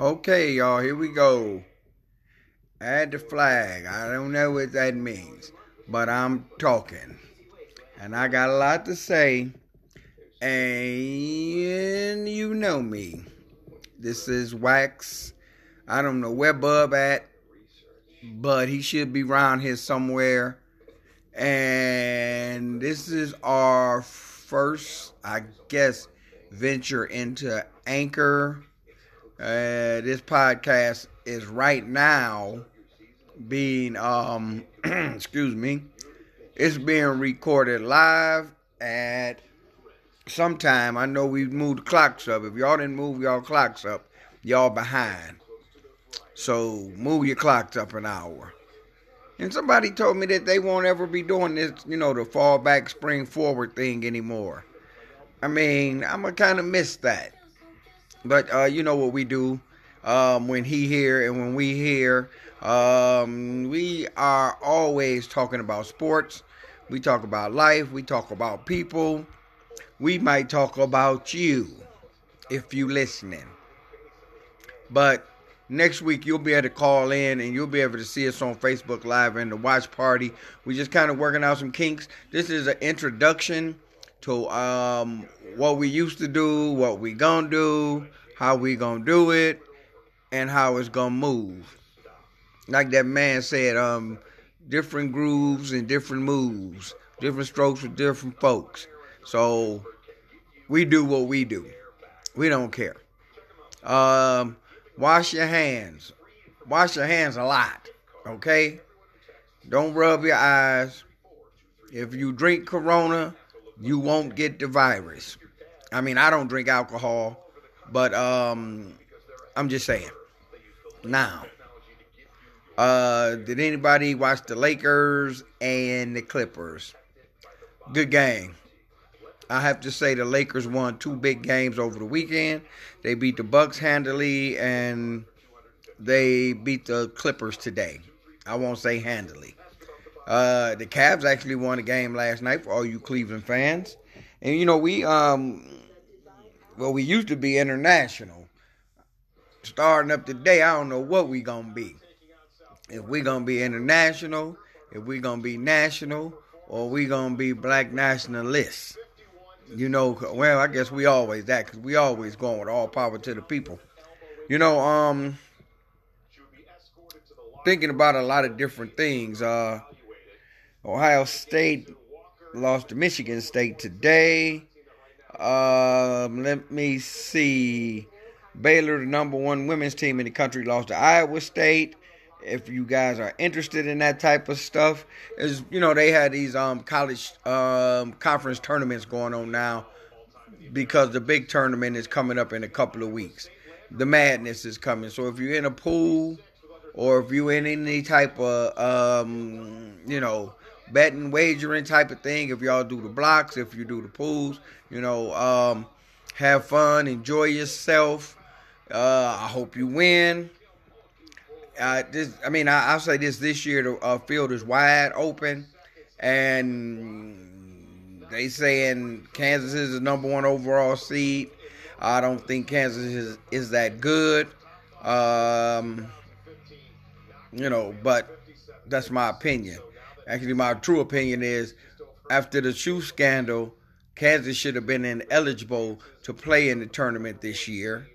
Okay, y'all, here we go. Add the flag. I don't know what that means, but I'm talking. And I got a lot to say. And you know me. This is Wax. I don't know where Bub at, but he should be around here somewhere. And this is our first, I guess, venture into Anchor. Uh, this podcast is right now being, um, excuse me, it's being recorded live at sometime. I know we've moved clocks up. If y'all didn't move y'all clocks up, y'all behind. So move your clocks up an hour. And somebody told me that they won't ever be doing this, you know, the fall back, spring forward thing anymore. I mean, I'm gonna kind of miss that. But uh, you know what we do um, when he here and when we here. Um, we are always talking about sports. We talk about life. We talk about people. We might talk about you if you listening. But next week you'll be able to call in and you'll be able to see us on Facebook Live and the watch party. We're just kind of working out some kinks. This is an introduction to um, what we used to do, what we gonna do, how we gonna do it, and how it's gonna move. Like that man said, um, different grooves and different moves, different strokes for different folks. So we do what we do. We don't care. Um, wash your hands. Wash your hands a lot. Okay? Don't rub your eyes. If you drink Corona, you won't get the virus. I mean, I don't drink alcohol, but um, I'm just saying. Now, uh, did anybody watch the Lakers and the Clippers? Good game. I have to say the Lakers won two big games over the weekend. They beat the Bucks handily and they beat the Clippers today. I won't say handily. Uh, the Cavs actually won a game last night for all you Cleveland fans. And you know, we um well we used to be international. Starting up today, I don't know what we gonna be. If we gonna be international, if we gonna be national, or we gonna be black nationalists. You know, well, I guess we always that because we always going with all power to the people. You know, um, thinking about a lot of different things. Uh, Ohio State lost to Michigan State today. Um, let me see. Baylor, the number one women's team in the country, lost to Iowa State. If you guys are interested in that type of stuff, is you know they had these um college um conference tournaments going on now because the big tournament is coming up in a couple of weeks. The madness is coming. So if you're in a pool or if you're in any type of um you know betting wagering type of thing, if y'all do the blocks, if you do the pools, you know, um, have fun, enjoy yourself. Uh, I hope you win. Uh, this, I mean, I, will say this: this year the uh, field is wide open, and they saying Kansas is the number one overall seed. I don't think Kansas is is that good. Um, you know, but that's my opinion. Actually, my true opinion is after the shoe scandal, Kansas should have been ineligible to play in the tournament this year,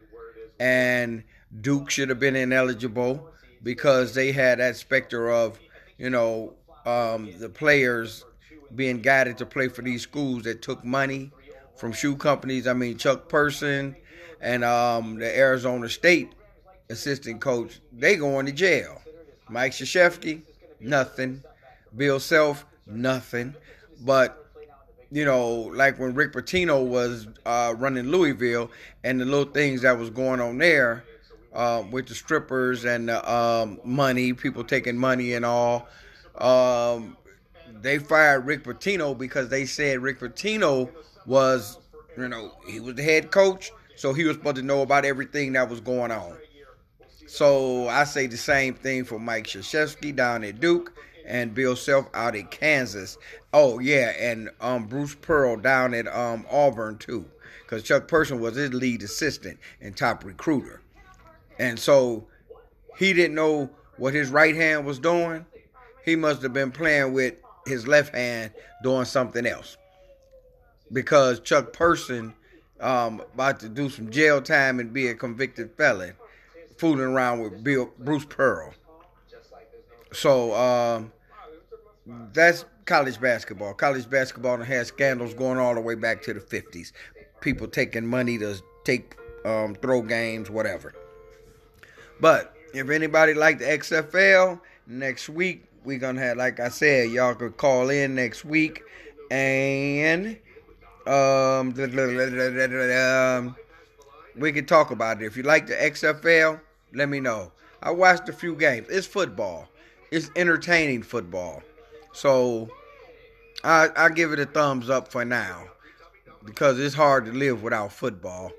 and Duke should have been ineligible because they had that specter of, you know, um, the players being guided to play for these schools that took money from shoe companies. I mean, Chuck Person and um, the Arizona State assistant coach, they going to jail. Mike Krzyzewski, nothing. Bill Self, nothing. But you know, like when Rick Pitino was uh, running Louisville and the little things that was going on there uh, with the strippers and the um, money, people taking money and all. Um, they fired Rick Pitino because they said Rick Pitino was, you know, he was the head coach, so he was supposed to know about everything that was going on. So I say the same thing for Mike Krzyzewski down at Duke and Bill Self out at Kansas. Oh yeah, and um, Bruce Pearl down at um, Auburn too, because Chuck Person was his lead assistant and top recruiter. And so he didn't know what his right hand was doing. He must have been playing with his left hand doing something else. Because Chuck Person um, about to do some jail time and be a convicted felon, fooling around with Bill Bruce Pearl. So um, that's college basketball. College basketball has scandals going all the way back to the 50s. People taking money to take um, throw games, whatever. But if anybody like the XFL, next week we're gonna have, like I said, y'all could call in next week and um, we can talk about it. If you like the XFL, let me know. I watched a few games. It's football. It's entertaining football. So I I give it a thumbs up for now because it's hard to live without football.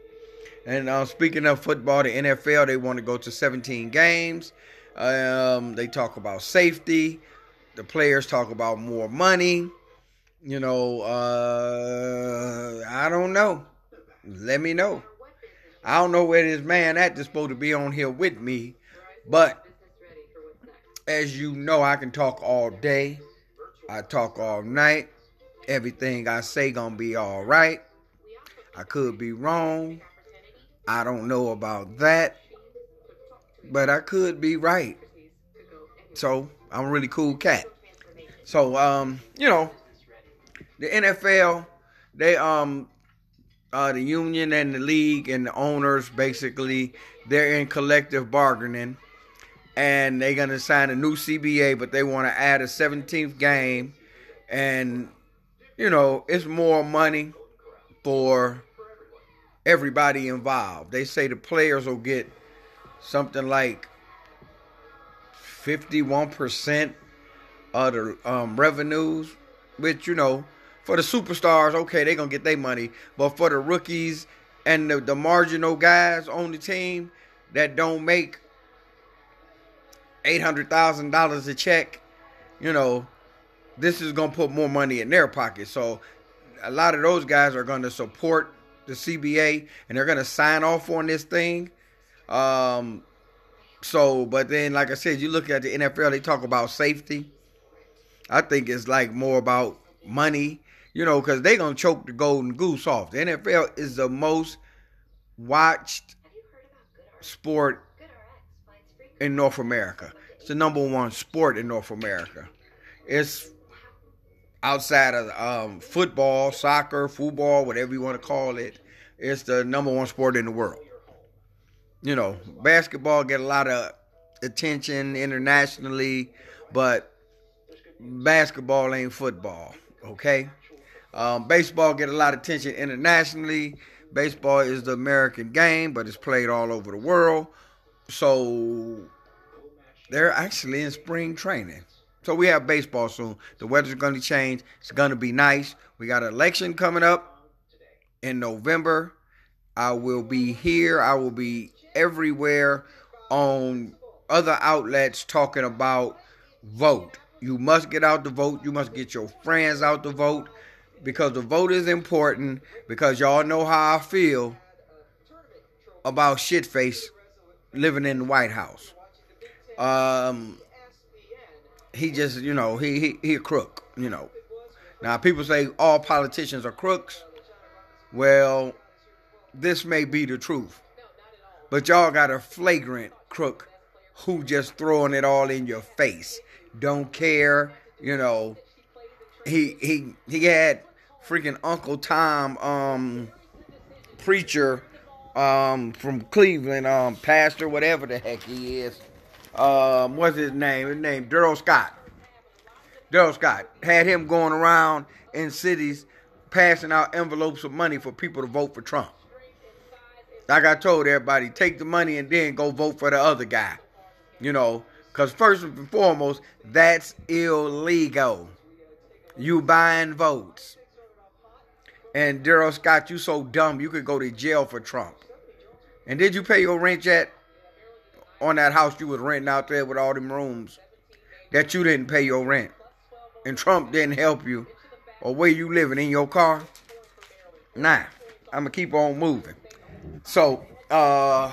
And uh, speaking of football, the NFL they want to go to 17 games. Um, they talk about safety. The players talk about more money. You know, uh, I don't know. Let me know. I don't know where this man at that's supposed to be on here with me, but as you know, I can talk all day. I talk all night. Everything I say gonna be all right. I could be wrong. I don't know about that. But I could be right. So I'm a really cool cat. So um, you know, the NFL, they um uh, the union and the league and the owners basically they're in collective bargaining and they're going to sign a new CBA, but they want to add a 17th game. And, you know, it's more money for everybody involved. They say the players will get something like 51% of the um, revenues, which, you know, for the superstars, okay, they're going to get their money. But for the rookies and the, the marginal guys on the team that don't make eight hundred thousand dollars a check, you know, this is gonna put more money in their pocket. So a lot of those guys are gonna support the CBA and they're gonna sign off on this thing. Um, so, but then, like I said, you look at the NFL, they talk about safety. I think it's like more about money, you know, because they're gonna choke the golden goose off. The NFL is the most watched sport in North America. It's the number one sport in North America. It's outside of um, football, soccer, football, whatever you want to call it. It's the number one sport in the world. You know, basketball get a lot of attention internationally, but basketball ain't football. Okay, um, baseball get a lot of attention internationally. Baseball is the American game, but it's played all over the world. So they're actually in spring training. So we have baseball soon. The weather's going to change. It's going to be nice. We got an election coming up in November. I will be here. I will be everywhere on other outlets talking about vote. You must get out to vote. You must get your friends out to vote because the vote is important because y'all know how I feel about shitface living in the White House. Um, he just, you know, he, he he a crook, you know. Now people say all politicians are crooks. Well, this may be the truth. But y'all got a flagrant crook who just throwing it all in your face. Don't care, you know. He he he had freaking Uncle Tom um preacher um, from Cleveland, um, pastor, whatever the heck he is. Um, what's his name? His name Darrell Scott. Darrell Scott had him going around in cities passing out envelopes of money for people to vote for Trump. Like I told everybody, take the money and then go vote for the other guy. You know, because first and foremost, that's illegal. You buying votes. And Darrell Scott, you so dumb you could go to jail for Trump. And did you pay your rent yet on that house you was renting out there with all them rooms that you didn't pay your rent? And Trump didn't help you. Or where you living in your car? Nah. I'ma keep on moving. So, uh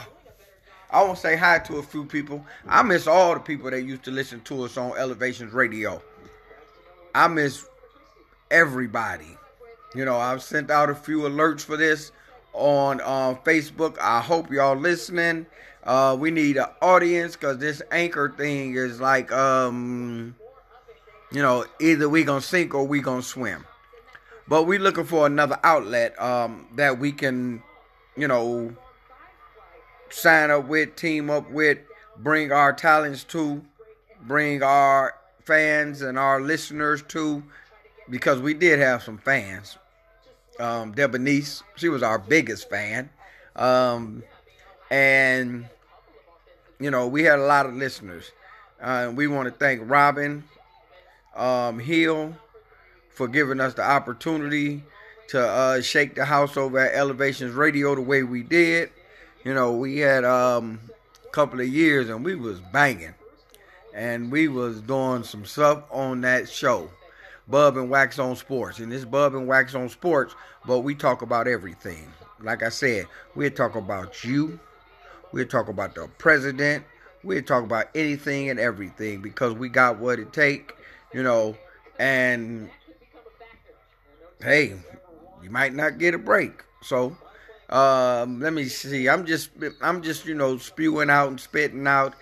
I I want to say hi to a few people. I miss all the people that used to listen to us on Elevations Radio. I miss everybody. You know, I've sent out a few alerts for this on uh, Facebook. I hope y'all listening. Uh, we need an audience because this anchor thing is like, um, you know, either we gonna sink or we gonna swim. But we looking for another outlet um, that we can, you know, sign up with, team up with, bring our talents to, bring our fans and our listeners to, because we did have some fans. Um, Debonice, she was our biggest fan. Um, and, you know, we had a lot of listeners. Uh, we want to thank Robin um, Hill for giving us the opportunity to uh, shake the house over at Elevations Radio the way we did. You know, we had um, a couple of years and we was banging. And we was doing some stuff on that show. Bub and Wax on Sports. And it's Bub and Wax on Sports, but we talk about everything. Like I said, we talk about you. we talk about the president. we talk about anything and everything because we got what it take, you know, and hey, you might not get a break. So, um, let me see. I'm just, I'm just, you know, spewing out and spitting out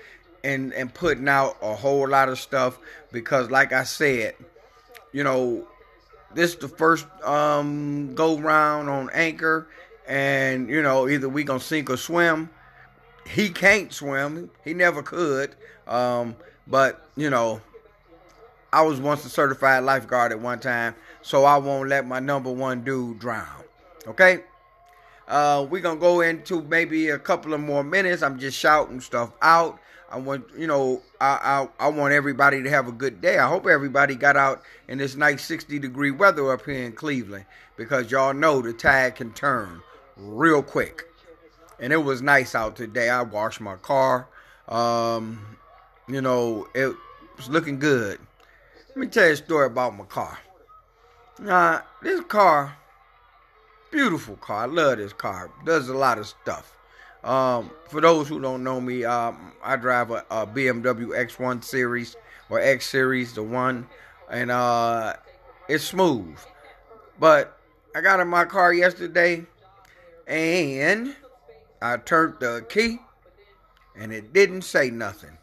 and and putting out a whole lot of stuff because, like I said, you know, this is the first um, go round on Anchor, and you know, either we gonna sink or swim. He can't swim. He never could. Um, but you know, I was once a certified lifeguard at one time, so I won't let my number one dude drown. Okay. Uh, we're gonna go into maybe a couple of more minutes. I'm just shouting stuff out. I want you know I, I I want everybody to have a good day. I hope everybody got out in this nice 60 degree weather up here in Cleveland because y'all know the tide can turn real quick. And it was nice out today. I washed my car. Um, you know, it was looking good. Let me tell you a story about my car. Now, this car, beautiful car. I love this car. Does a lot of stuff. Um, for those who don't know me, um, I drive a, a, BMW X1 series or X series, the one, and uh, it's smooth. But I got in my car yesterday, and I turned the key, and it didn't say nothing.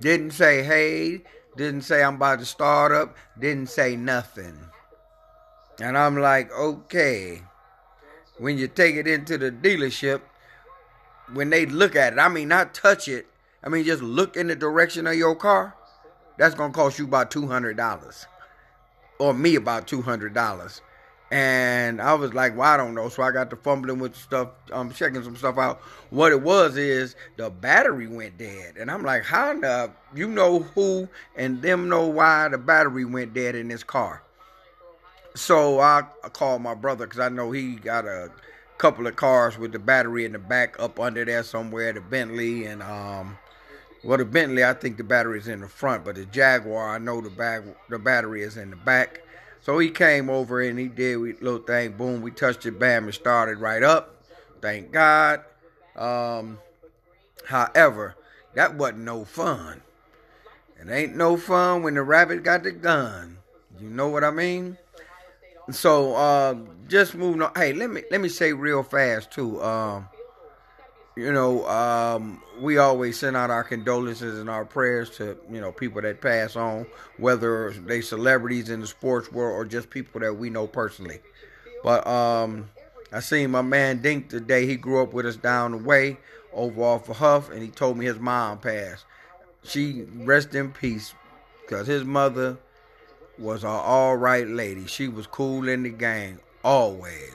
Didn't say hey. Didn't say I'm about to start up. Didn't say nothing. And I'm like, okay. When you take it into the dealership, when they look at it, I mean, not touch it. I mean, just look in the direction of your car. That's gonna cost you about two hundred dollars, or me about two hundred dollars. And I was like, well, I don't know. So I got to fumbling with stuff, um, checking some stuff out. What it was is the battery went dead, and I'm like, how the you know who and them know why the battery went dead in this car. So I, I called my brother because I know he got a couple of cars with the battery in the back up under there somewhere. The Bentley and um, well, the Bentley I think the battery is in the front, but the Jaguar I know the bag the battery is in the back. So he came over and he did we little thing. Boom, we touched it, bam, and started right up. Thank God. Um, however, that wasn't no fun. It ain't no fun when the rabbit got the gun. You know what I mean? So uh, just moving on. Hey, let me let me say real fast too. Um, you know, um, we always send out our condolences and our prayers to you know people that pass on, whether they celebrities in the sports world or just people that we know personally. But um, I seen my man Dink today. He grew up with us down the way over off of Hough, and he told me his mom passed. She rest in peace, because his mother was an all right lady. She was cool in the gang always.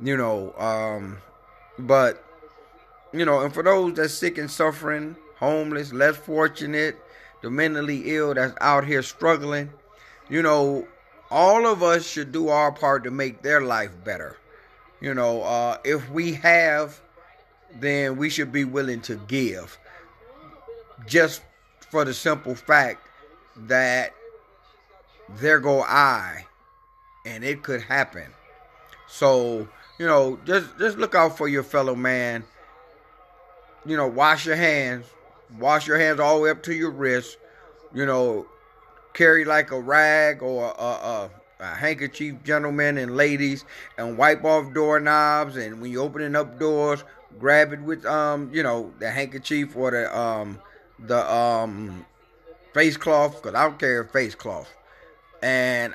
You know, um, but you know, and for those that's sick and suffering, homeless, less fortunate, the mentally ill that's out here struggling, you know, all of us should do our part to make their life better. You know, uh, if we have, then we should be willing to give. Just for the simple fact that there go I, and it could happen. So, you know, just just look out for your fellow man. you know, wash your hands. Wash your hands all the way up to your wrist. You know, carry like a rag or a, a, a handkerchief, gentlemen and ladies, and wipe off doorknobs. And when you're opening up doors, grab it with um, you know, the handkerchief or the um, the um, face cloth. Cause I don't carry a face cloth, and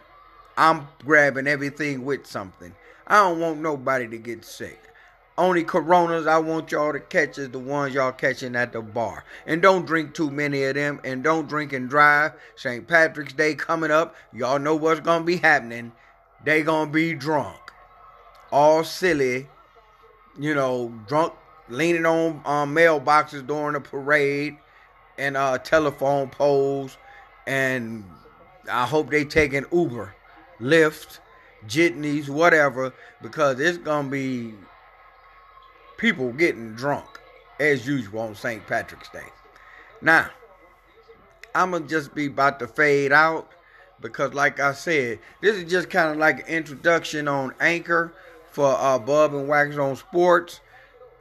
I'm grabbing everything with something. I don't want nobody to get sick. Only coronas I want y'all to catch is the ones y'all catching at the bar. And don't drink too many of them and don't drink and drive. St. Patrick's Day coming up. Y'all know what's gonna be happening. They gonna be drunk. All silly, you know, drunk leaning on um, mailboxes during the parade and uh, telephone poles and I hope they taking Uber, Lyft, jitneys, whatever, because it's gonna be people getting drunk as usual on St. Patrick's Day. Now, I'm gonna just be about to fade out because, like I said, this is just kind of like an introduction on Anchor for uh, Bub and Wax on Sports.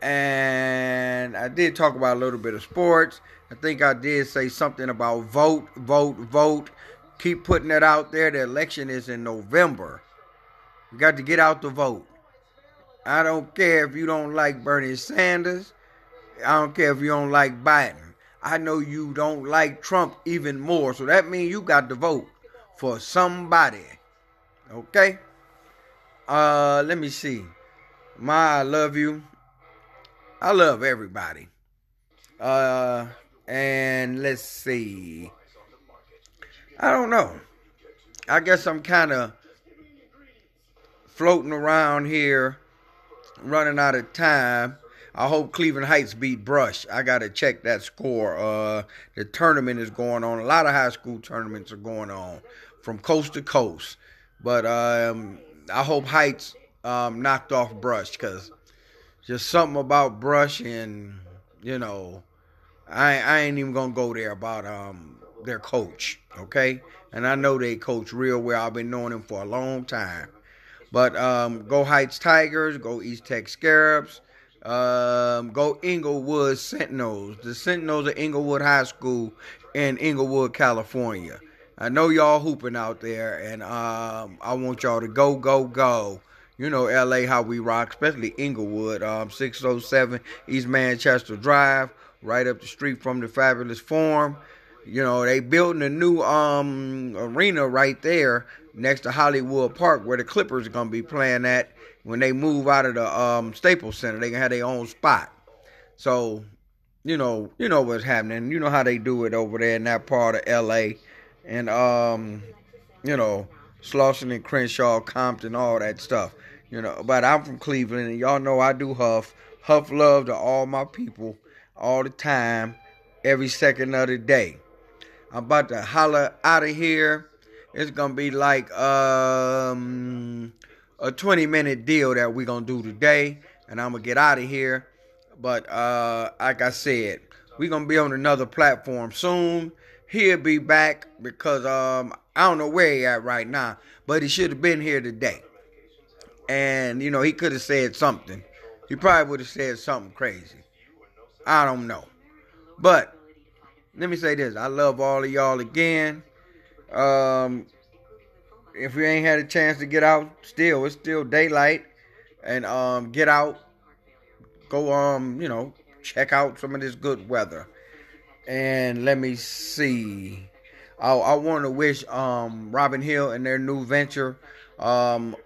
And I did talk about a little bit of sports. I think I did say something about vote, vote, vote. Keep putting that out there. The election is in November. You got to get out the vote. I don't care if you don't like Bernie Sanders. I don't care if you don't like Biden. I know you don't like Trump even more. So that means you got to vote for somebody. Okay? Uh let me see. My I love you. I love everybody. Uh and let's see. I don't know. I guess I'm kind of floating around here running out of time. I hope Cleveland Heights beat Brush. I gotta check that score. Uh, the tournament is going on. A lot of high school tournaments are going on from coast to coast. But um, I hope Heights um, knocked off Brush because just something about Brush and you know, I I ain't even gonna go there about um their coach. Okay, and I know they coach real well. I've been knowing him for a long time. But um, go Heights Tigers, go East Tech Scarabs, um, go Inglewood Sentinels. The Sentinels of Inglewood High School in Inglewood, California. I know y'all hooping out there, and um, I want y'all to go, go, go. You know, LA, how we rock, especially Inglewood, um, 607 East Manchester Drive, right up the street from the Fabulous Forum. You know, they building a new um, arena right there next to Hollywood Park where the Clippers are gonna be playing at when they move out of the um, Staples Center. They can have their own spot. So, you know, you know what's happening. You know how they do it over there in that part of LA. And um, you know, Slauson and Crenshaw, Compton, all that stuff. You know, but I'm from Cleveland and y'all know I do huff. Huff love to all my people all the time, every second of the day. I'm about to holler out of here it's gonna be like um, a 20 minute deal that we're gonna do today, and I'm gonna get out of here. But uh, like I said, we're gonna be on another platform soon. He'll be back because um, I don't know where he at right now, but he should have been here today. And you know, he could have said something. He probably would have said something crazy. I don't know. But let me say this. I love all of y'all again. Um, if you ain't had a chance to get out, still it's still daylight, and um, get out, go um, you know, check out some of this good weather. And let me see. I, I want to wish um Robin Hill and their new venture, um,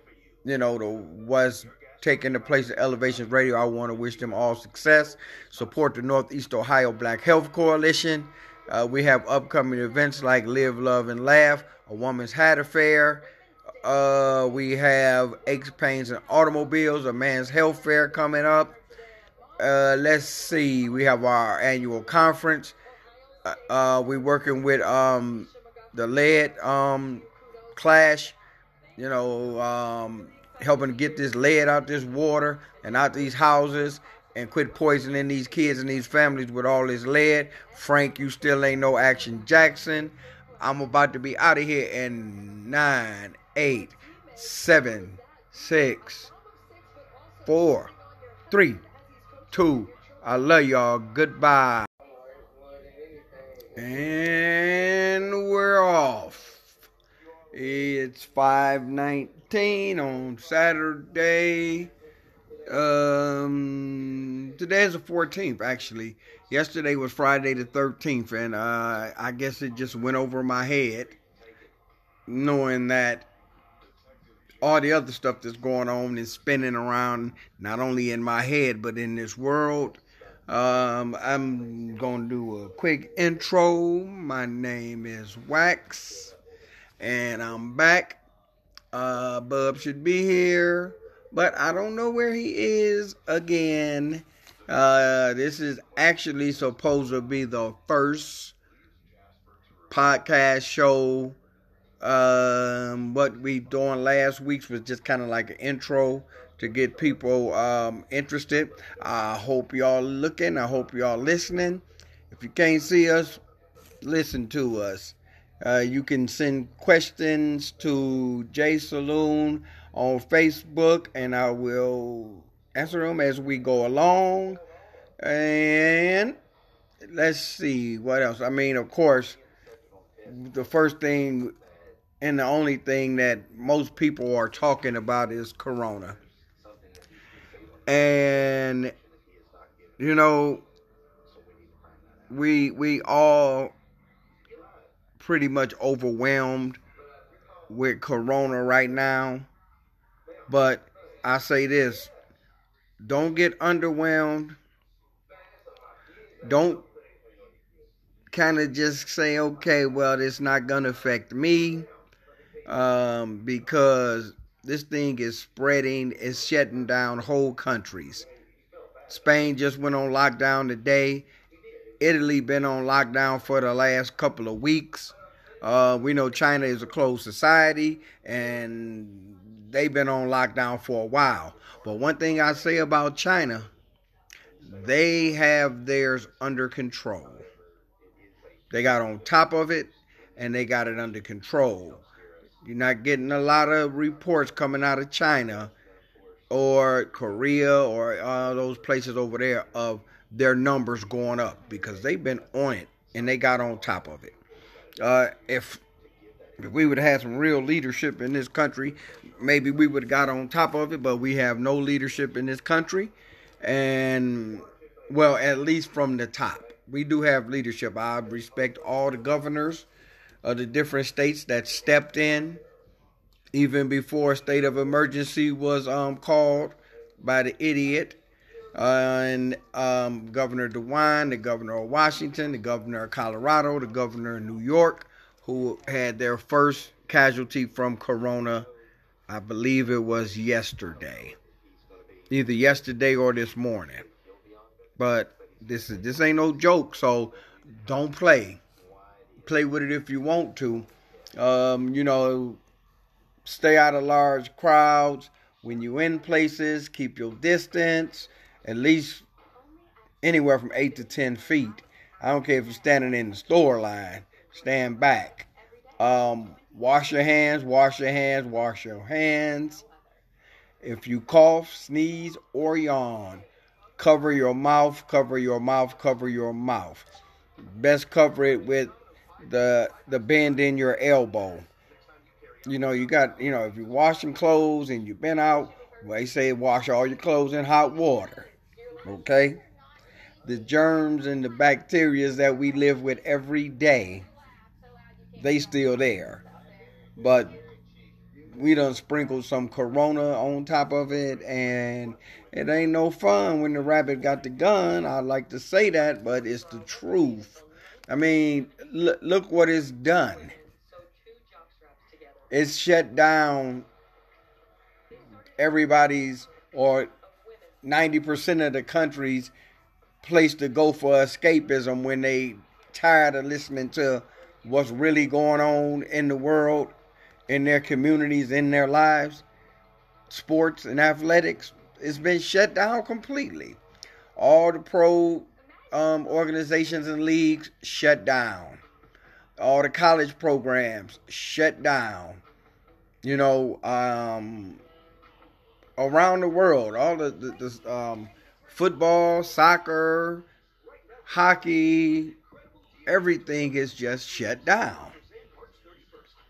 you know, the was taking the place of Elevations Radio. I want to wish them all success. Support the Northeast Ohio Black Health Coalition. Uh, we have upcoming events like Live, Love, and Laugh, a Woman's Hat Affair. Uh, we have Aches, Pains, and Automobiles, a Man's Health Fair coming up. Uh, let's see, we have our annual conference. Uh, uh we're working with um, the lead um, clash, you know, um, helping get this lead out this water and out these houses and quit poisoning these kids and these families with all this lead. Frank, you still ain't no action Jackson. I'm about to be out of here in nine, eight, seven, six, four, three, two. I love y'all. Goodbye. And we're off. It's 519 on Saturday. Um, today is the 14th, actually. Yesterday was Friday the 13th, and uh, I guess it just went over my head knowing that all the other stuff that's going on is spinning around not only in my head but in this world. Um, I'm to do a quick intro. My name is Wax, and I'm back. Uh, Bub should be here, but I don't know where he is again. Uh, this is actually supposed to be the first podcast show. Um, what we doing last week's was just kind of like an intro to get people um, interested. I hope y'all looking. I hope y'all listening. If you can't see us, listen to us. Uh, you can send questions to J Saloon on Facebook, and I will answer them as we go along. And let's see what else. I mean, of course, the first thing and the only thing that most people are talking about is Corona. And you know, we we all pretty much overwhelmed with corona right now. But I say this, don't get underwhelmed. Don't kind of just say, okay, well, it's not going to affect me um, because this thing is spreading, it's shutting down whole countries. Spain just went on lockdown today. Italy been on lockdown for the last couple of weeks. Uh, we know China is a closed society and they've been on lockdown for a while. But one thing I say about China, they have theirs under control. They got on top of it and they got it under control. You're not getting a lot of reports coming out of China or Korea or uh, those places over there of their numbers going up because they've been on it and they got on top of it. Uh, if if we would have had some real leadership in this country, maybe we would have got on top of it. But we have no leadership in this country, and well, at least from the top, we do have leadership. I respect all the governors of the different states that stepped in even before a state of emergency was um, called by the idiot and um, Governor DeWine, the governor of Washington, the governor of Colorado, the governor of New York, who had their first casualty from corona. I believe it was yesterday, either yesterday or this morning. But this is this ain't no joke, so don't play play with it if you want to. Um, you know, stay out of large crowds. When you in places, keep your distance, at least anywhere from eight to ten feet. I don't care if you're standing in the store line, stand back. Um, wash your hands, wash your hands, wash your hands. If you cough, sneeze, or yawn, cover your mouth, cover your mouth, cover your mouth. Best cover it with the the bend in your elbow. You know, you got you know if you're washing clothes and you've been out, they say wash all your clothes in hot water. Okay, the germs and the bacteria that we live with every day, they still there, but we done sprinkled some corona on top of it and it ain't no fun. When the rabbit got the gun i like to say that but it's the truth. I mean, look, look what it's done. It's shut down everybody's or 90% of the country's place to go for escapism when they tired of listening to what's really going on in the world, in their communities, in their lives. Sports and athletics, it's been shut down completely. All the pro um, organizations and leagues shut down. All the college programs shut down. You know, um, around the world, all the, the, the um, football, soccer, hockey, everything is just shut down.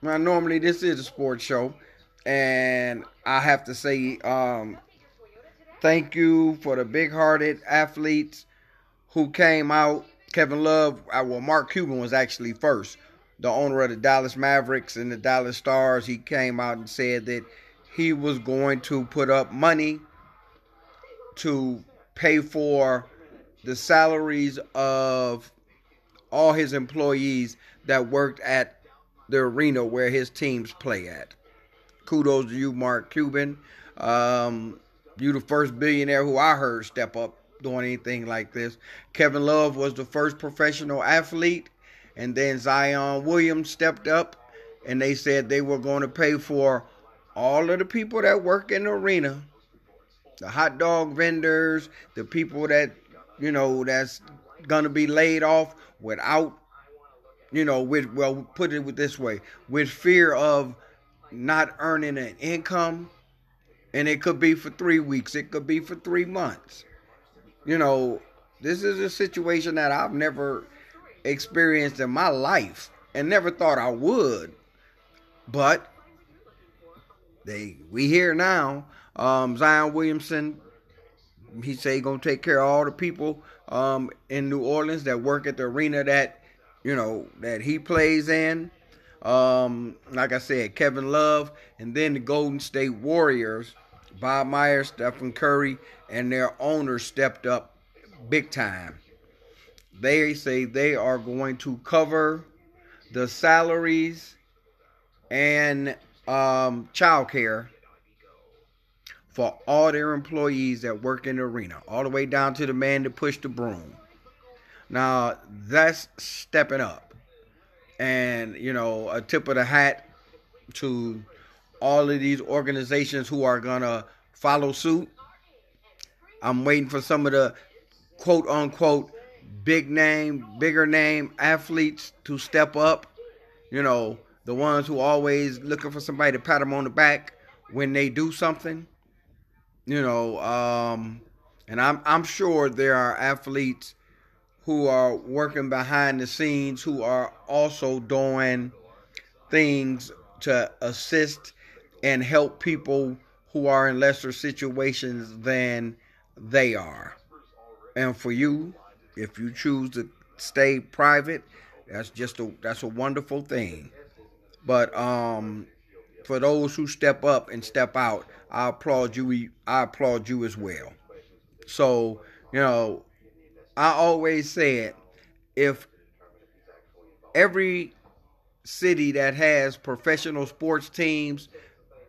Now, normally this is a sports show, and I have to say um, thank you for the big-hearted athletes who came out. Kevin Love, uh, well, Mark Cuban was actually first, the owner of the Dallas Mavericks and the Dallas Stars. He came out and said that he was going to put up money to pay for the salaries of all his employees that worked at the arena where his teams play at. Kudos to you, Mark Cuban. Um, you the first billionaire who I heard step up doing anything like this. Kevin Love was the first professional athlete, and then Zion Williams stepped up, and they said they were going to pay for all of the people that work in the arena, the hot dog vendors, the people that you know that's gonna be laid off without, you know, with well, put it this way, with fear of not earning an income, and it could be for three weeks, it could be for three months. You know, this is a situation that I've never experienced in my life and never thought I would. But they we here now. Um, Zion Williamson, he say he gonna take care of all the people um, in New Orleans that work at the arena that you know that he plays in. Um, like I said, Kevin Love, and then the Golden State Warriors, Bob Myers, Stephen Curry, and their owners stepped up big time. They say they are going to cover the salaries and um, child care for all their employees that work in the arena, all the way down to the man that pushed the broom. Now, that's stepping up. And, you know, a tip of the hat to all of these organizations who are going to follow suit. I'm waiting for some of the quote unquote big name, bigger name athletes to step up. You know, the ones who always looking for somebody to pat them on the back when they do something. You know, um, and I'm I'm sure there are athletes who are working behind the scenes who are also doing things to assist and help people who are in lesser situations than they are. And for you, if you choose to stay private, that's just a that's a wonderful thing. But um for those who step up and step out, I applaud you. I applaud you as well. So, you know, I always said if every city that has professional sports teams,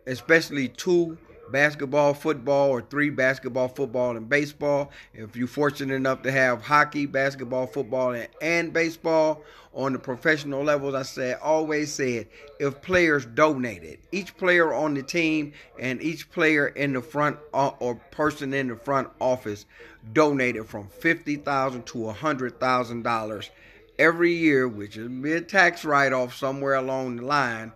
especially two basketball, football, or three basketball, football, and baseball. If you're fortunate enough to have hockey, basketball, football, and, and baseball on the professional levels, I said always said if players donated, each player on the team and each player in the front uh, or person in the front office donated from fifty thousand to a hundred thousand dollars every year, which is a tax write-off somewhere along the line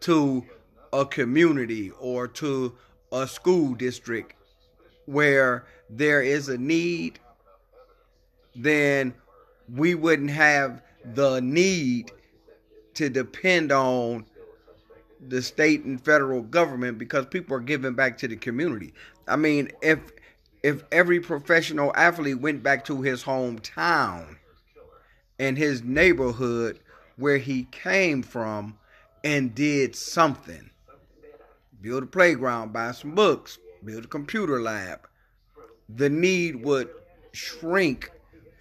to a community or to a school district where there is a need, then we wouldn't have the need to depend on the state and federal government because people are giving back to the community. I mean, if if every professional athlete went back to his hometown and his neighborhood where he came from and did something build a playground, buy some books, build a computer lab, the need would shrink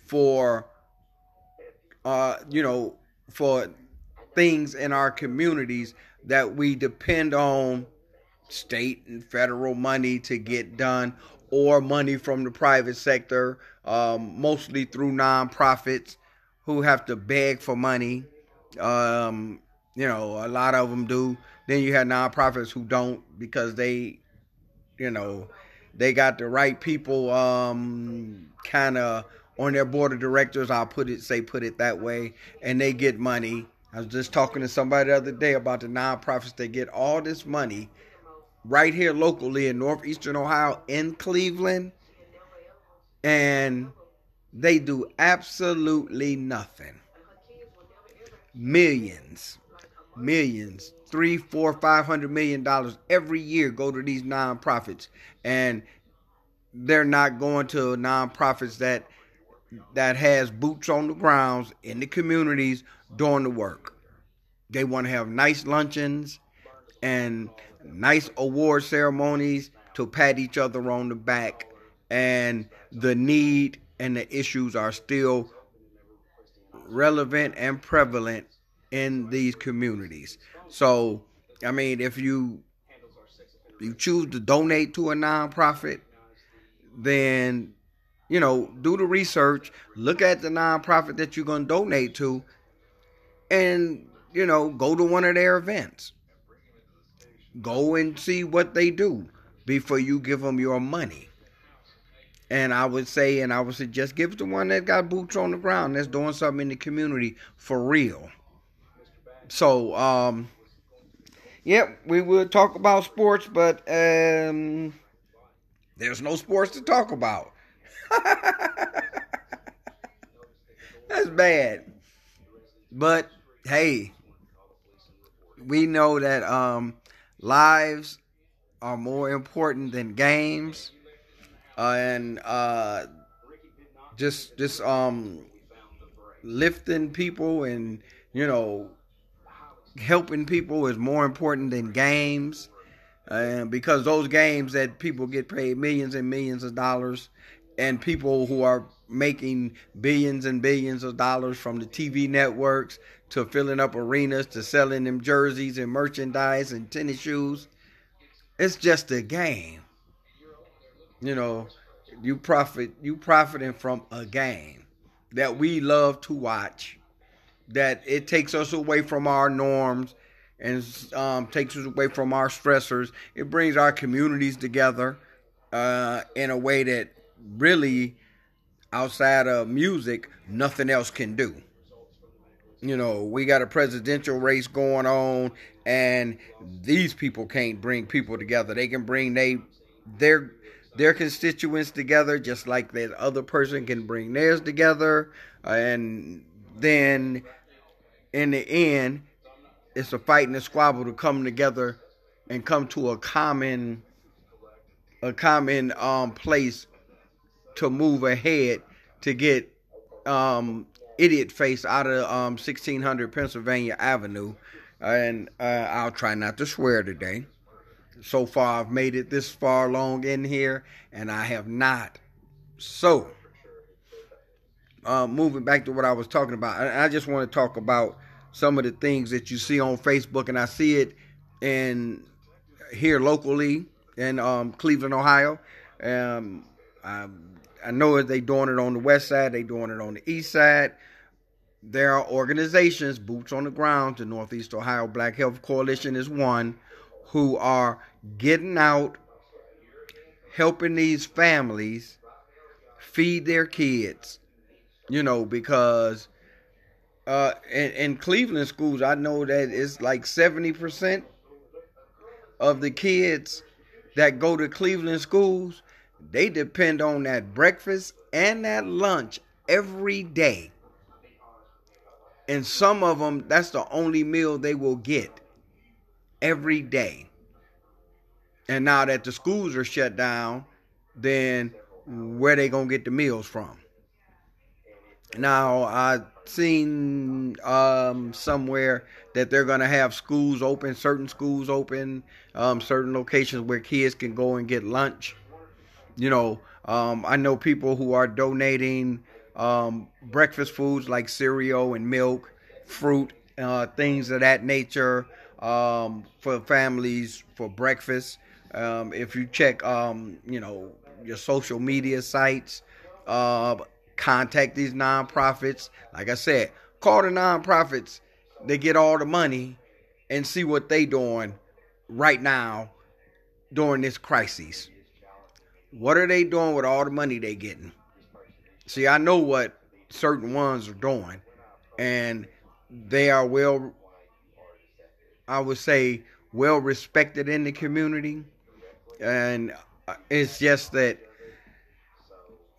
for, uh, you know, for things in our communities that we depend on state and federal money to get done or money from the private sector, um, mostly through nonprofits who have to beg for money. Um, you know, a lot of them do. Then you have nonprofits who don't because they, you know, they got the right people um, kind of on their board of directors. I'll put it, say, put it that way, and they get money. I was just talking to somebody the other day about the nonprofits that get all this money right here locally in northeastern Ohio in Cleveland. and they do absolutely nothing. Millions, millions, three, four, five hundred million dollars every year go to these nonprofits, and they're not going to nonprofits that that has boots on the grounds in the communities doing the work. They want to have nice luncheons and nice award ceremonies to pat each other on the back, and the need and the issues are still relevant and prevalent in these communities. So, I mean, if you you choose to donate to a nonprofit, then you know, do the research, look at the nonprofit that you're going to donate to, and you know, go to one of their events. Go and see what they do before you give them your money. And I would say, and I would suggest, give it to one that got boots on the ground, that's doing something in the community for real. So, um, yep, we will talk about sports, but um, there's no sports to talk about. that's bad. But hey, we know that um, lives are more important than games uh, and uh, just just um lifting people and you know helping people is more important than games and because those games that people get paid millions and millions of dollars and people who are making billions and billions of dollars from the TV networks to filling up arenas to selling them jerseys and merchandise and tennis shoes it's just a game you know, you profit you profiting from a game that we love to watch. That it takes us away from our norms and um, takes us away from our stressors. It brings our communities together uh, in a way that really, outside of music, nothing else can do. You know, we got a presidential race going on, and these people can't bring people together. They can bring they their their constituents together, just like that other person can bring theirs together. And then in the end, it's a fight and a squabble to come together and come to a common a common um, place to move ahead to get um, idiot face out of um, 1600 Pennsylvania Avenue. and uh, I'll try not to swear today so far I've made it this far along in here, and I have not. So, uh, moving back to what I was talking about, I, I just want to talk about some of the things that you see on Facebook, and I see it in here locally in um, Cleveland, Ohio. Um, I, I know they're doing it on the west side, they're doing it on the east side. There are organizations, boots on the ground. The Northeast Ohio Black Health Coalition is one who are getting out, helping these families feed their kids. You know, because uh, in, in Cleveland schools, I know that it's like 70% of the kids that go to Cleveland schools, they depend on that breakfast and that lunch every day. And some of them, that's the only meal they will get every day. And now that the schools are shut down, then where they gonna get the meals from? Now I seen um, somewhere that they're gonna have schools open, certain schools open, um, certain locations where kids can go and get lunch. You know, um, I know people who are donating um, breakfast foods like cereal and milk, fruit, uh, things of that nature um, for families for breakfast. Um, if you check, you know, your social media sites, uh, contact these nonprofits. Like I said, call the nonprofits. They get all the money and see what they doing right now during this crisis. What are they doing with all the money they getting? See, I know what certain ones are doing, and they are well I would say, well respected in the community. And uh, it's just that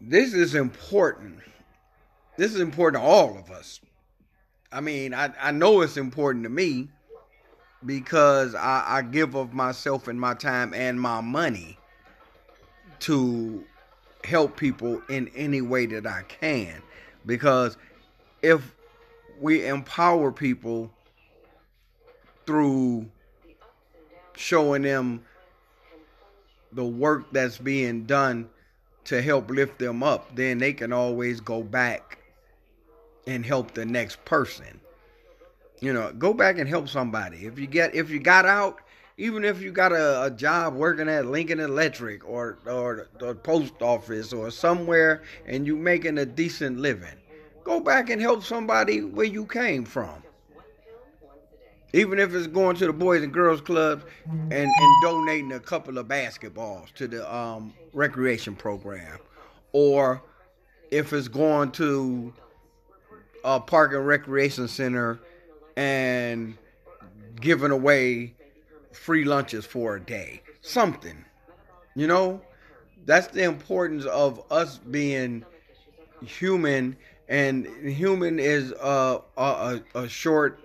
this is important. This is important to all of us. I mean, I, I know it's important to me because I, I give of myself and my time and my money to help people in any way that I can. Because if we empower people through showing them the work that's being done to help lift them up, then they can always go back and help the next person. You know, go back and help somebody. If you get if you got out, even if you got a, a job working at Lincoln Electric or or the post office or somewhere and you making a decent living, go back and help somebody where you came from. Even if it's going to the Boys and Girls Clubs and, and donating a couple of basketballs to the um, recreation program. Or if it's going to a park and recreation center and giving away free lunches for a day. Something. You know? That's the importance of us being human and human is a, a, a short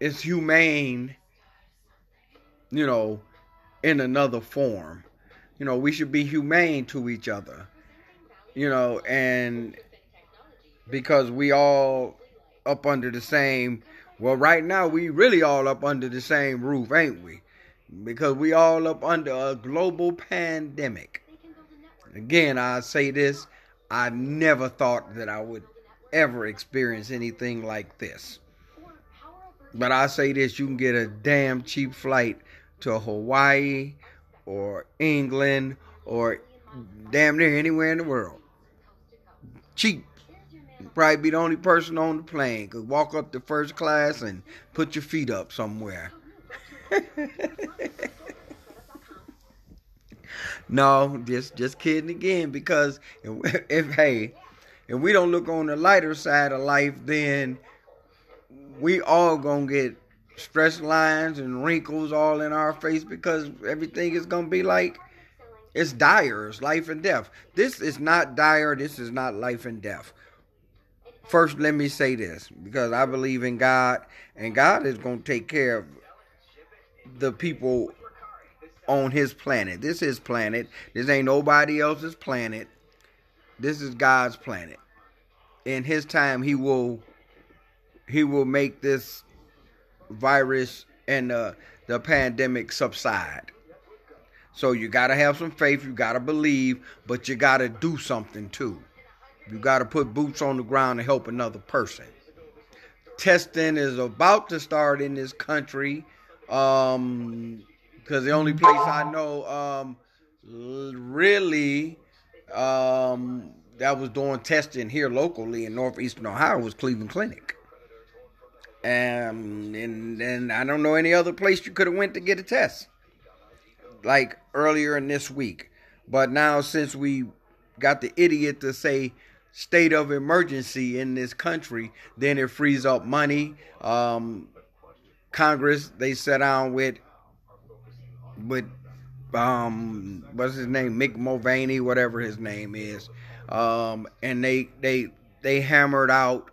it's humane you know in another form. You know we should be humane to each other you know and because we all up under the same well right now we really all up under the same roof ain't we? Because we all up under a global pandemic. Again i say this i never thought that i would ever experience anything like this but i say this you can get a damn cheap flight to hawaii or england or damn near anywhere in the world cheap probably be the only person on the plane. Could walk up to first class and put your feet up somewhere. no, just just kidding again. Because if, if hey, if we don't look on the lighter side of life, then we all gonna get stress lines and wrinkles all in our face because everything is gonna be like it's dire. It's life and death. This is not dire. This is not life and death first let me say this because I believe in God and God is going to take care of the people on his planet. This is planet. This ain't nobody else's planet. This is God's planet. In his time he will he will make this virus and the the pandemic subside. So you got to have some faith, you got to believe, but you got to do something too. You got to put boots on the ground to help another person. Testing is about to start in this country because um, the only place I know um, really um, that was doing testing here locally in northeastern Ohio was Cleveland Clinic. Um, and and I don't know any other place you could have went to get a test like earlier in this week. But now since we got the idiot to say state of emergency in this country, then it frees up money. Um, Congress they sat down with with um what's his name Mick Mulvaney whatever his name is um and they they they hammered out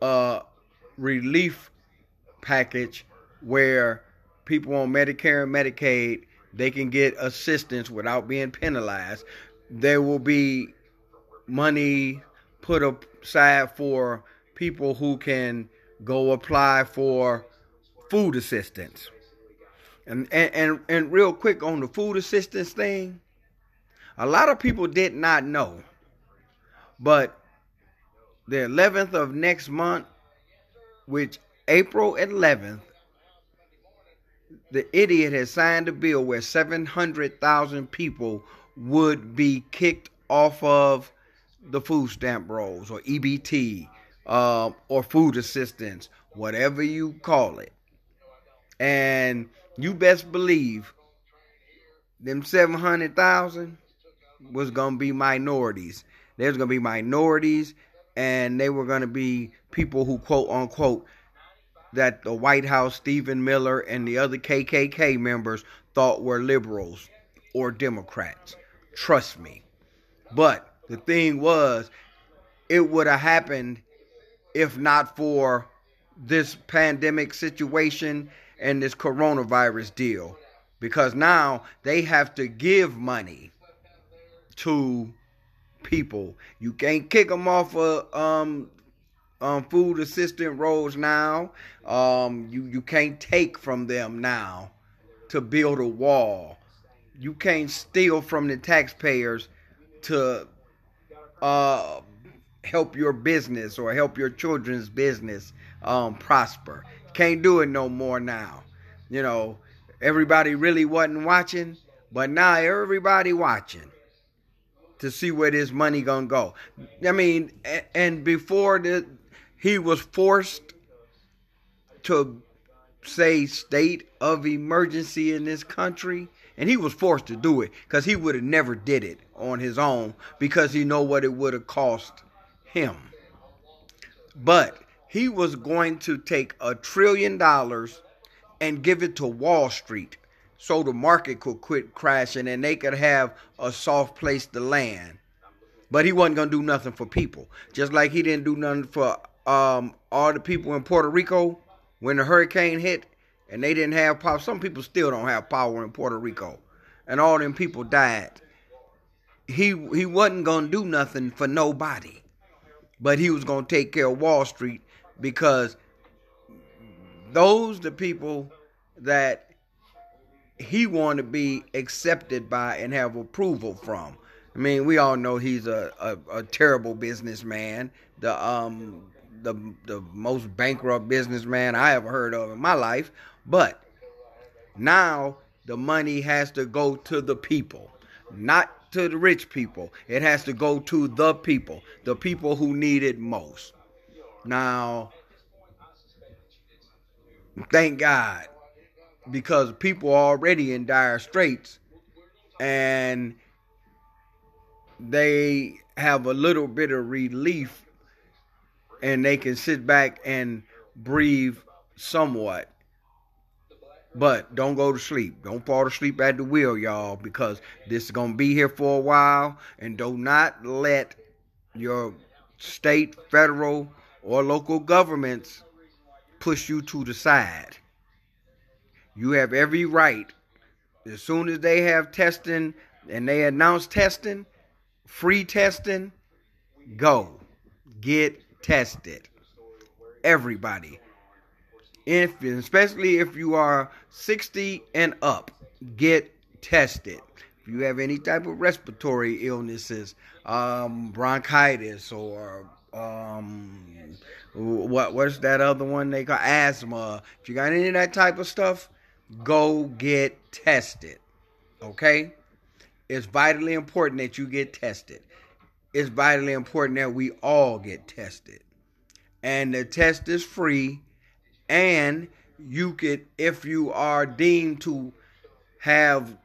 a relief package where people on Medicare and Medicaid they can get assistance without being penalized there will be money put aside for people who can go apply for food assistance. And, and, and, and real quick on the food assistance thing, a lot of people did not know. But the 11th of next month, which April 11th, the idiot has signed a bill where 700,000 people would be kicked off of the food stamp rolls or EBT uh, or food assistance, whatever you call it. And you best believe them 700,000 was going to be minorities. There's going to be minorities and they were going to be people who quote unquote that the White House, Stephen Miller, and the other KKK members thought were liberals or Democrats. Trust me. But The thing was, it would have happened if not for this pandemic situation and this coronavirus deal. Because now they have to give money to people. You can't kick them off of um, um, food assistant roles now. Um, you you can't take from them now to build a wall. You can't steal from the taxpayers to uh, help your business or help your children's business um, prosper. Can't do it no more now. You know, everybody really wasn't watching, but now everybody watching to see where this money gonna go. I mean, and before the he was forced to say state of emergency in this country and he was forced to do it because he would have never did it on his own because he know what it would have cost him. But he was going to take a trillion dollars and give it to wall street so the market could quit crashing and they could have a soft place to land. But he wasn't going to do nothing for people just like he didn't do nothing for um, all the people in Puerto Rico when the hurricane hit and they didn't have power. Some people still don't have power in Puerto Rico, and all them people died. He he wasn't gonna do nothing for nobody, but he was gonna take care of Wall Street because those the people that he wanted to be accepted by and have approval from. I mean, we all know he's a, a, a terrible businessman. The um the the most bankrupt businessman I ever heard of in my life. But now the money has to go to the people, not to the rich people. It has to go to the people, the people who need it most. Now, thank God, because people are already in dire straits and they have a little bit of relief and they can sit back and breathe somewhat. But don't go to sleep. Don't fall asleep at the wheel, y'all, because this is going to be here for a while. And do not let your state, federal, or local governments push you to the side. You have every right. As soon as they have testing and they announce testing, free testing, go. Get tested. Everybody. If, especially if you are 60 and up, get tested. If you have any type of respiratory illnesses, um, bronchitis, or um, what what's that other one they call asthma? If you got any of that type of stuff, go get tested. Okay? It's vitally important that you get tested it's vitally important that we all get tested. And the test is free. And you could, if you are deemed to have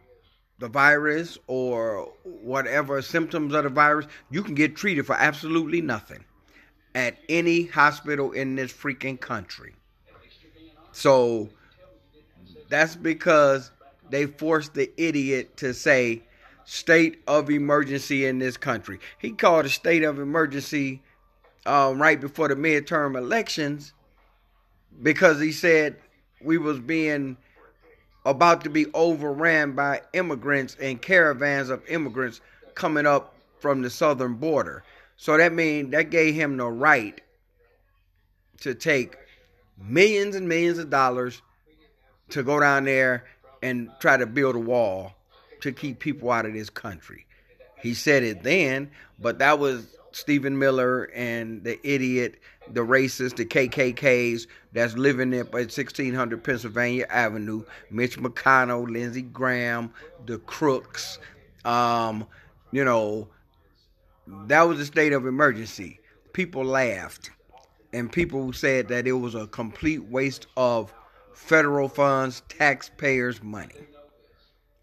the virus or whatever symptoms of the virus, you can get treated for absolutely nothing at any hospital in this freaking country. So that's because they forced the idiot to say state of emergency in this country. He called a state of emergency um, right before the midterm elections because he said we was being about to be overran by immigrants and caravans of immigrants coming up from the southern border. So that means that gave him the right to take millions and millions of dollars to go down there and try to build a wall to keep people out of this country. He said it then, but that was Stephen Miller and the idiot, the racist, the KKKs that's living at 1600 Pennsylvania Avenue, Mitch McConnell, Lindsey Graham, the crooks. Um, you know, that was a state of emergency. People laughed, and people said that it was a complete waste of federal funds, taxpayers' money.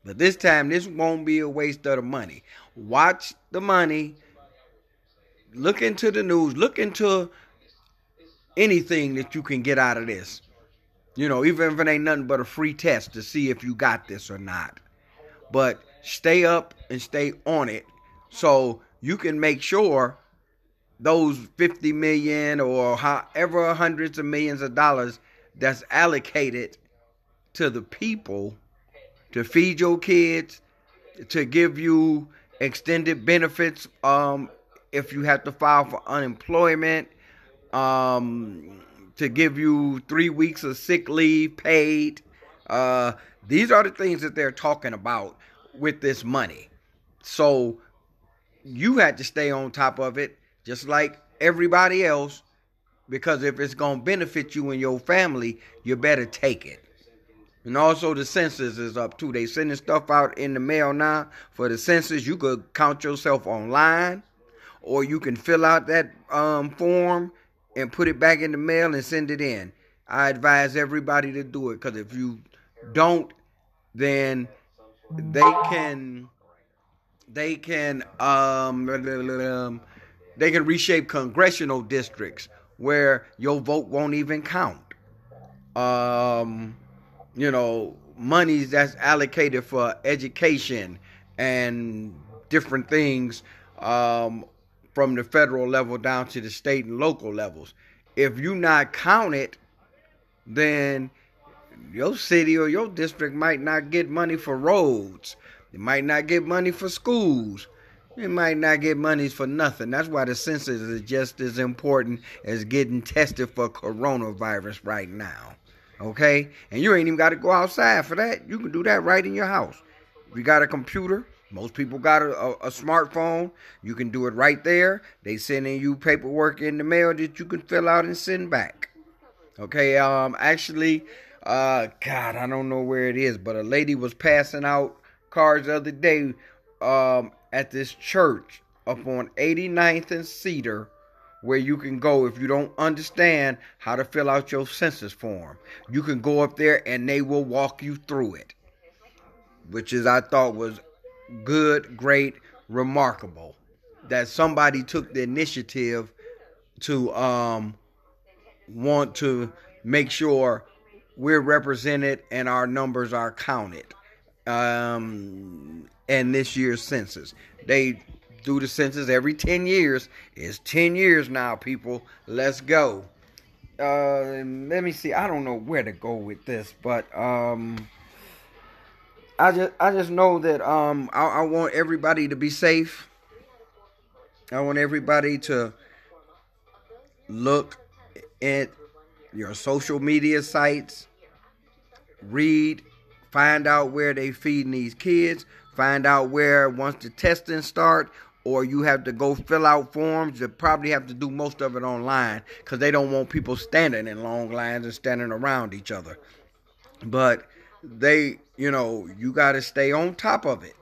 But this time, this won't be a waste of the money. Watch the money. Look into the news. Look into anything that you can get out of this. You know, even if it ain't nothing but a free test to see if you got this or not. But stay up and stay on it so you can make sure those 50 million or however hundreds of millions of dollars that's allocated to the people to feed your kids, to give you extended benefits um, if you have to file for unemployment, um, to give you three weeks of sick leave paid. Uh, these are the things that they're talking about with this money. So you had to stay on top of it, just like everybody else, because if it's going to benefit you and your family, you better take it. And also the census is up too. They sending stuff out in the mail now for the census. You could count yourself online, or you can fill out that um, form and put it back in the mail and send it in. I advise everybody to do it because if you don't, then they can they can um they can reshape congressional districts where your vote won't even count. Um, you know, monies that's allocated for education and different things um, from the federal level down to the state and local levels. If you not count it, then your city or your district might not get money for roads. It might not get money for schools. It might not get monies for nothing. That's why the census is just as important as getting tested for coronavirus right now. Okay? And you ain't even got to go outside for that. You can do that right in your house. You got a computer, most people got a, a, a, smartphone. You can do it right there. They sending you paperwork in the mail that you can fill out and send back. Okay, um, actually, uh, God, I don't know where it is, but a lady was passing out cards the other day, um, at this church up on 89th and Cedar where you can go if you don't understand how to fill out your census form. You can go up there and they will walk you through it, which is I thought was good, great, remarkable that somebody took the initiative to um, want to make sure we're represented and our numbers are counted um, in this year's census. They do the census every 10 years. It's 10 years now, people. Let's go. Uh, let me see. I don't know where to go with this, but um, I just I just know that um, I, I want everybody to be safe. I want everybody to look at your social media sites, read, find out where they feeding these kids, find out where once the testing start or you have to go fill out forms. You probably have to do most of it online because they don't want people standing in long lines and standing around each other. But they, you know, you got to stay on top of it.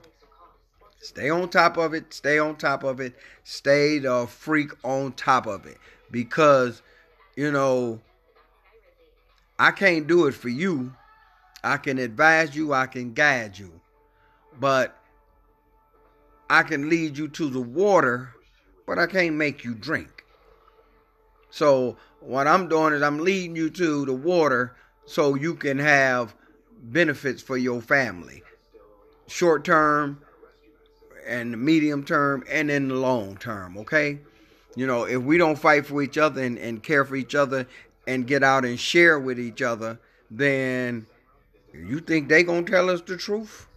Stay on top of it. Stay on top of it. Stay the freak on top of it because, you know, I can't do it for you. I can advise you. I can guide you. But I can lead you to the water, but I can't make you drink. So what I'm doing is I'm leading you to the water so you can have benefits for your family. Short term and medium term and in the long term, okay? You know, if we don't fight for each other and, and care for each other and get out and share with each other, then you think they gonna tell us the truth?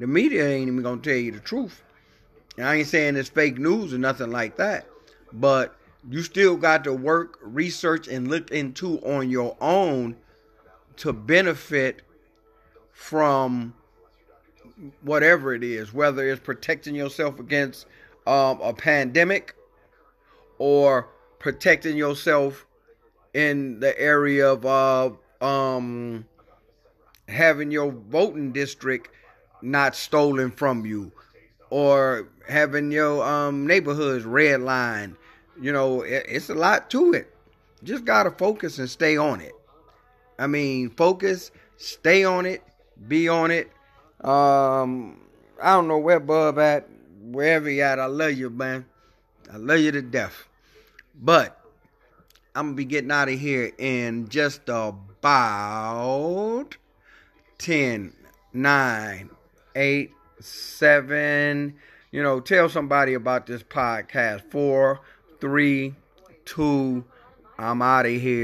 The media ain't even gonna tell you the truth. And I ain't saying it's fake news or nothing like that, but you still got to work, research, and look into on your own to benefit from whatever it is, whether it's protecting yourself against um, a pandemic or protecting yourself in the area of uh, um, having your voting district not stolen from you or having your um, neighborhoods red line. You know, it, it's a lot to it. Just got to focus and stay on it. I mean, focus, stay on it, be on it. Um, I don't know where Bub at, wherever he at. I love you, man. I love you to death. But I'm gonna be getting out of here in just about 10, 9, eight, seven, you know, tell somebody about this podcast. Four, three, two, I'm out of here.